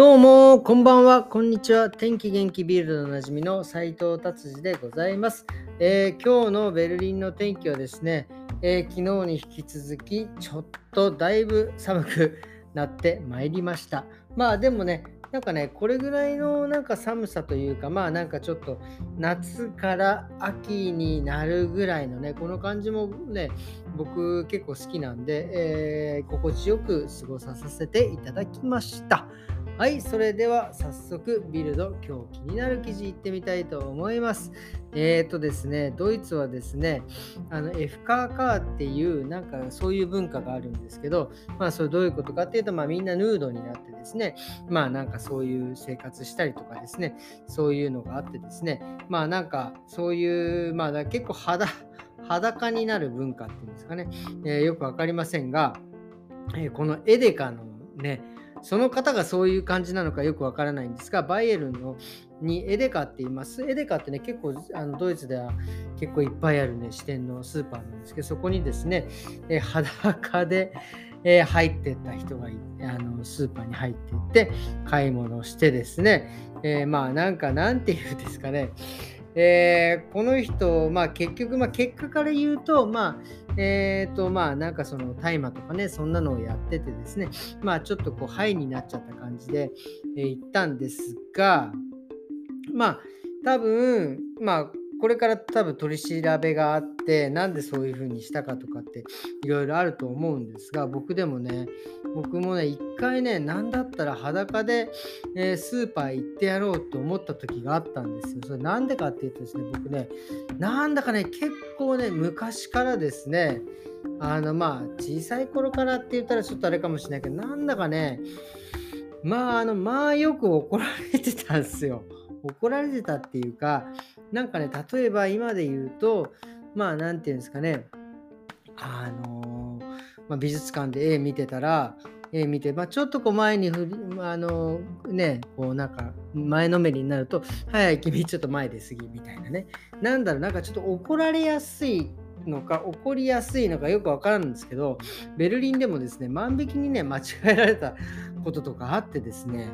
どうも、こんばんは、こんにちは。天気元気ビールドのおなじみの斉藤達治でございます、えー、今日のベルリンの天気はですね、えー、昨日に引き続き、ちょっとだいぶ寒くなってまいりました。まあでもね、なんかね、これぐらいのなんか寒さというか、まあなんかちょっと夏から秋になるぐらいのね、この感じもね、僕結構好きなんで、えー、心地よく過ごさせていただきました。はい、それでは早速ビルド、今日気になる記事いってみたいと思います。えっ、ー、とですね、ドイツはですね、あの F カーカーっていうなんかそういう文化があるんですけど、まあそれどういうことかっていうと、まあみんなヌードになってですね、まあなんかそういう生活したりとかですね、そういうのがあってですね、まあなんかそういう、まあ結構肌、裸になる文化っていうんですかね、えー、よくわかりませんが、えー、このエデカのね、その方がそういう感じなのかよくわからないんですが、バイエルンのにエデカって言います。エデカってね、結構あのドイツでは結構いっぱいあるね、支店のスーパーなんですけど、そこにですね、え裸で、え入ってった人があのスーパーに入っていって買い物をしてですね、えー、まあなんかなんて言うんですかね、えー、この人、まあ、結局、まあ、結果から言うと、まあ、えっ、ー、と、まあ、なんかその大麻とかね、そんなのをやっててですね、まあ、ちょっとこう、ハイになっちゃった感じで、えー、行ったんですが、まあ、多分、まあ、これから多分取り調べがあってなんでそういう風にしたかとかっていろいろあると思うんですが僕でもね僕もね一回ね何だったら裸で、えー、スーパー行ってやろうと思った時があったんですよ。それなんでかっていうとですね僕ねなんだかね結構ね昔からですねあのまあ小さい頃からって言ったらちょっとあれかもしれないけどなんだかねまああのまあよく怒られてたんですよ。怒られてたっていうか、なんかね、例えば今で言うと、まあ、なんていうんですかね、あの、まあ、美術館で絵見てたら、絵見て、まあ、ちょっとこう前に振り、あの、ね、こうなんか前のめりになると、はい、君ちょっと前で過ぎみたいなね。なんだろう、なんかちょっと怒られやすいのか起こりやすいのかよくわからんんですけどベルリンでもですね万引きにね間違えられたこととかあってですね。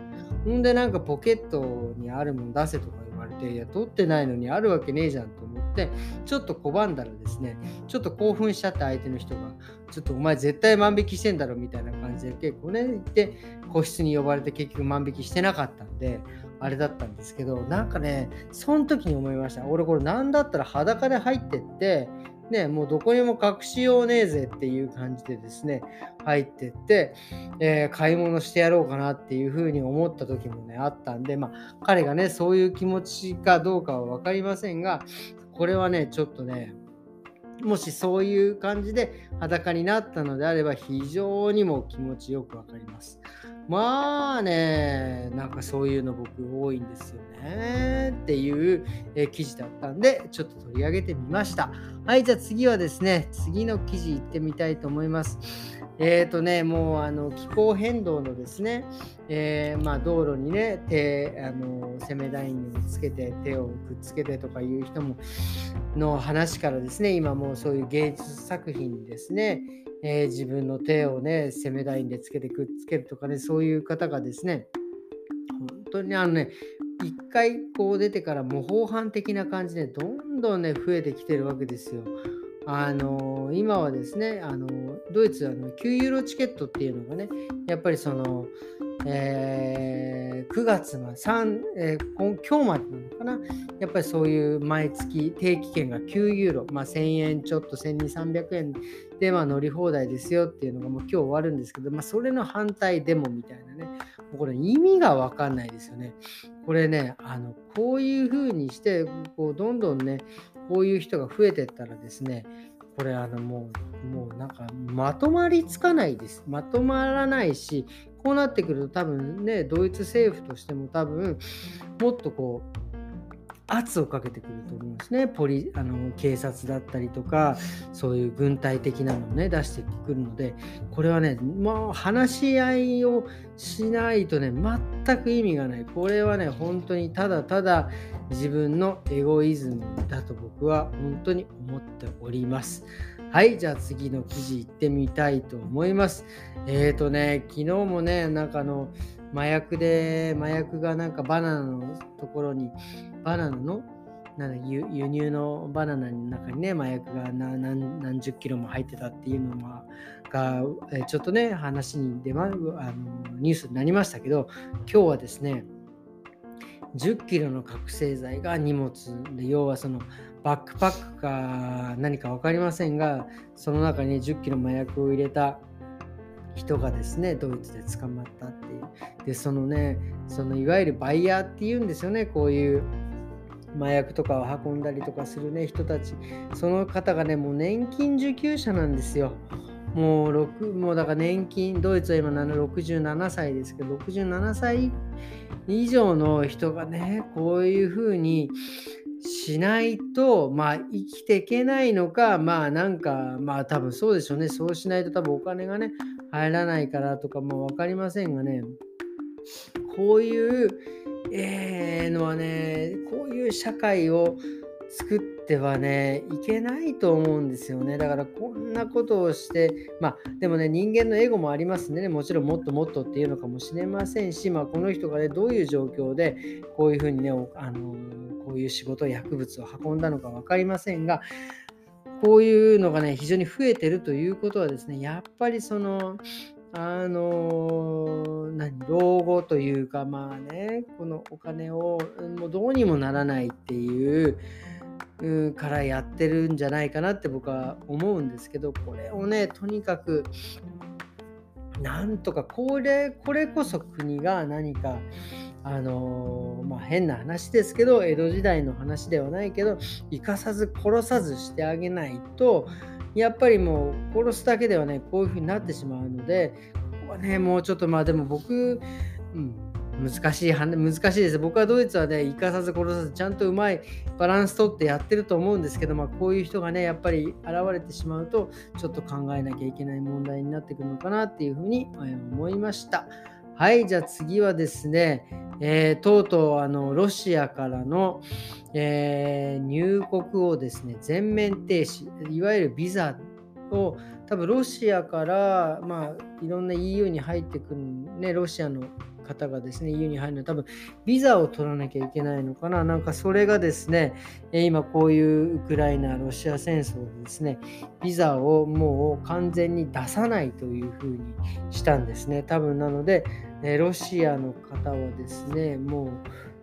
ほんでなんかポケットにあるもん出せとか言われていや取ってないのにあるわけねえじゃんと思ってちょっと拒んだらですねちょっと興奮しちゃった相手の人がちょっとお前絶対万引きしてんだろみたいな感じで結構ね言って個室に呼ばれて結局万引きしてなかったんであれだったんですけどなんかねその時に思いました。俺これ何だったら裸で入ってってね、もうどこにも隠しようねえぜっていう感じでですね、入ってって、えー、買い物してやろうかなっていうふうに思った時もね、あったんで、まあ、彼がね、そういう気持ちかどうかは分かりませんが、これはね、ちょっとね、もしそういう感じで裸になったのであれば非常にも気持ちよくわかります。まあね、なんかそういうの僕多いんですよねっていう、え記事だったんで、ちょっと取り上げてみました。はい、じゃあ次はですね、次の記事いってみたいと思います。えっ、ー、とね、もうあの気候変動のですね、えー、まあ、道路にね、手、あの攻め台につけて、手をくっつけてとかいう人もの話からですね、今もうそういう芸術作品にですね、えー、自分の手をね、攻め台につけてくっつけるとかね、そういう方がですね、本当にあのね、一回こう出てから模倣犯的な感じでどんどんね、増えてきてるわけですよ。あの今はですね、あのドイツはあの9ユーロチケットっていうのがね、やっぱりその、えー、9月ま3、えー、今日までなのかな、やっぱりそういう毎月定期券が9ユーロ、まあ、1000円ちょっと1200、300円でまあ乗り放題ですよっていうのがもう今日終わるんですけど、まあ、それの反対デモみたいなね、もうこれ意味がわかんないですよね。これね、あのこういうふうにして、どんどんね、こういう人が増えてったらですね、これあのもう、もうなんかまとまりつかないです。まとまらないし、こうなってくると多分ね、ドイツ政府としても多分もっとこう、圧をかけてくると思うんですね。ポリあの警察だったりとか、そういう軍隊的なのをね、出してくるので、これはね、まあ、話し合いをしないとね、全く意味がない。これはね、本当にただただ自分のエゴイズムだと僕は本当に思っております。はい、じゃあ次の記事行ってみたいと思います。えっ、ー、とね、昨日もね、なんかあの、麻薬で麻薬がなんかバナナのところにバナナのなんだ輸入のバナナの中にね麻薬が何十キロも入ってたっていうのがえちょっとね話に出まあのニュースになりましたけど今日はですね10キロの覚醒剤が荷物で要はそのバックパックか何か分かりませんがその中に10キロ麻薬を入れた人がですねドイツで捕まったっていう。でそのねそのいわゆるバイヤーっていうんですよね。こういう麻薬とかを運んだりとかするね人たち。その方がねもう年金受給者なんですよ。もう6もうだから年金ドイツは今67歳ですけど67歳以上の人がねこういうふうにしないと、まあ、生きていけないのか、まあ、なんか、まあ、多分そうでしょうね。そうしないと多分お金がね、入らないからとか、も、分かりませんがね、こういう、えー、のはね、こういう社会を作ってはね、いけないと思うんですよね。だからこんなことをして、まあでもね、人間のエゴもありますんでね、もちろんもっともっとっていうのかもしれませんし、まあこの人がね、どういう状況でこういうふうにね、あのこういう仕事、薬物を運んだのか分かりませんが、こういうのがね、非常に増えてるということはですね、やっぱりその、あの何老後というかまあねこのお金をもうどうにもならないっていうからやってるんじゃないかなって僕は思うんですけどこれをねとにかくなんとかこれこれこそ国が何かあのまあ、変な話ですけど江戸時代の話ではないけど生かさず殺さずしてあげないとやっぱりもう殺すだけではねこういう風になってしまうのでここはねもうちょっとまあでも僕、うん、難しい難しいです。僕はドイツはね、生かさず殺さず、ちゃんとうまいバランスとってやってると思うんですけど、まあ、こういう人がね、やっぱり現れてしまうと、ちょっと考えなきゃいけない問題になってくるのかなっていうふうに思いました。はい、じゃあ次はですね、えー、とうとうあのロシアからの、えー、入国をですね、全面停止、いわゆるビザを多分ロシアから、まあ、いろんな EU に入ってくる、ね、ロシアの方がですね、EU に入るのは多分ビザを取らなきゃいけないのかな。なんかそれがですね、今こういうウクライナ、ロシア戦争でですね、ビザをもう完全に出さないというふうにしたんですね。多分なので、ロシアの方はですね、もう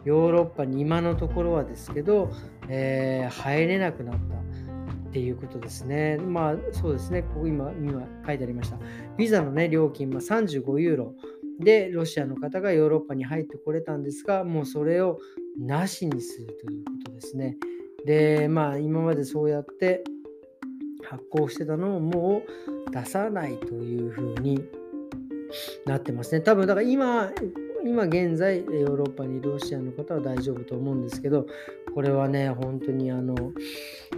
ヨーロッパに今のところはですけど、えー、入れなくなった。っていうことですね。まあそうですね、ここ今今書いてありました。ビザの、ね、料金は35ユーロ。で、ロシアの方がヨーロッパに入ってこれたんですが、もうそれをなしにするということですね。で、まあ今までそうやって発行してたのをもう出さないというふうになってますね。多分だから今、今現在、ヨーロッパにロシアの方は大丈夫と思うんですけど、これはね、本当にあの、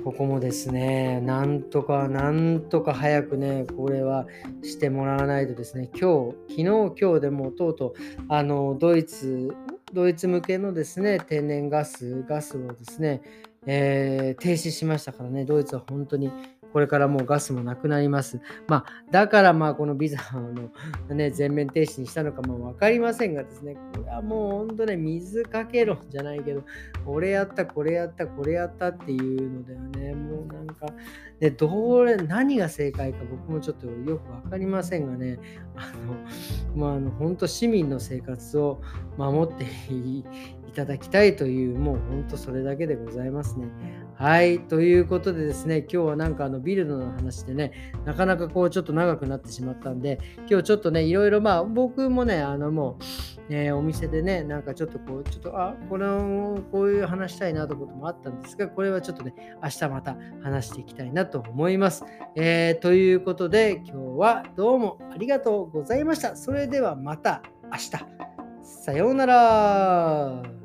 ここもですね、なんとか、なんとか早くね、これはしてもらわないとですね、今日、昨日、今日でもとうとう、あの、ドイツ、ドイツ向けのですね、天然ガス、ガスをですね、えー、停止しましたからね、ドイツは本当にこれからもうガスもなくなります。まあ、だからまあこのビザの、ね、全面停止にしたのかも分かりませんがですね、これはもう本当ね、水かけろじゃないけど、これやった、これやった、これやったっていうのではね、もうなんか、でどれ何が正解か僕もちょっとよく分かりませんがね、あの、まあ、の本当市民の生活を守っていただきたいという、もう本当それだけでございますね。はい、ということでですね、今日はなんかあのビルドの話でね、なかなかこうちょっと長くなってしまったんで、今日ちょっとね、いろいろまあ僕もね、あのもう、えー、お店でね、なんかちょっとこう、ちょっと、あ、これをこういう話したいなということもあったんですが、これはちょっとね、明日また話していきたいなと思います。えー、ということで、今日はどうもありがとうございました。それではまた明日。さようなら。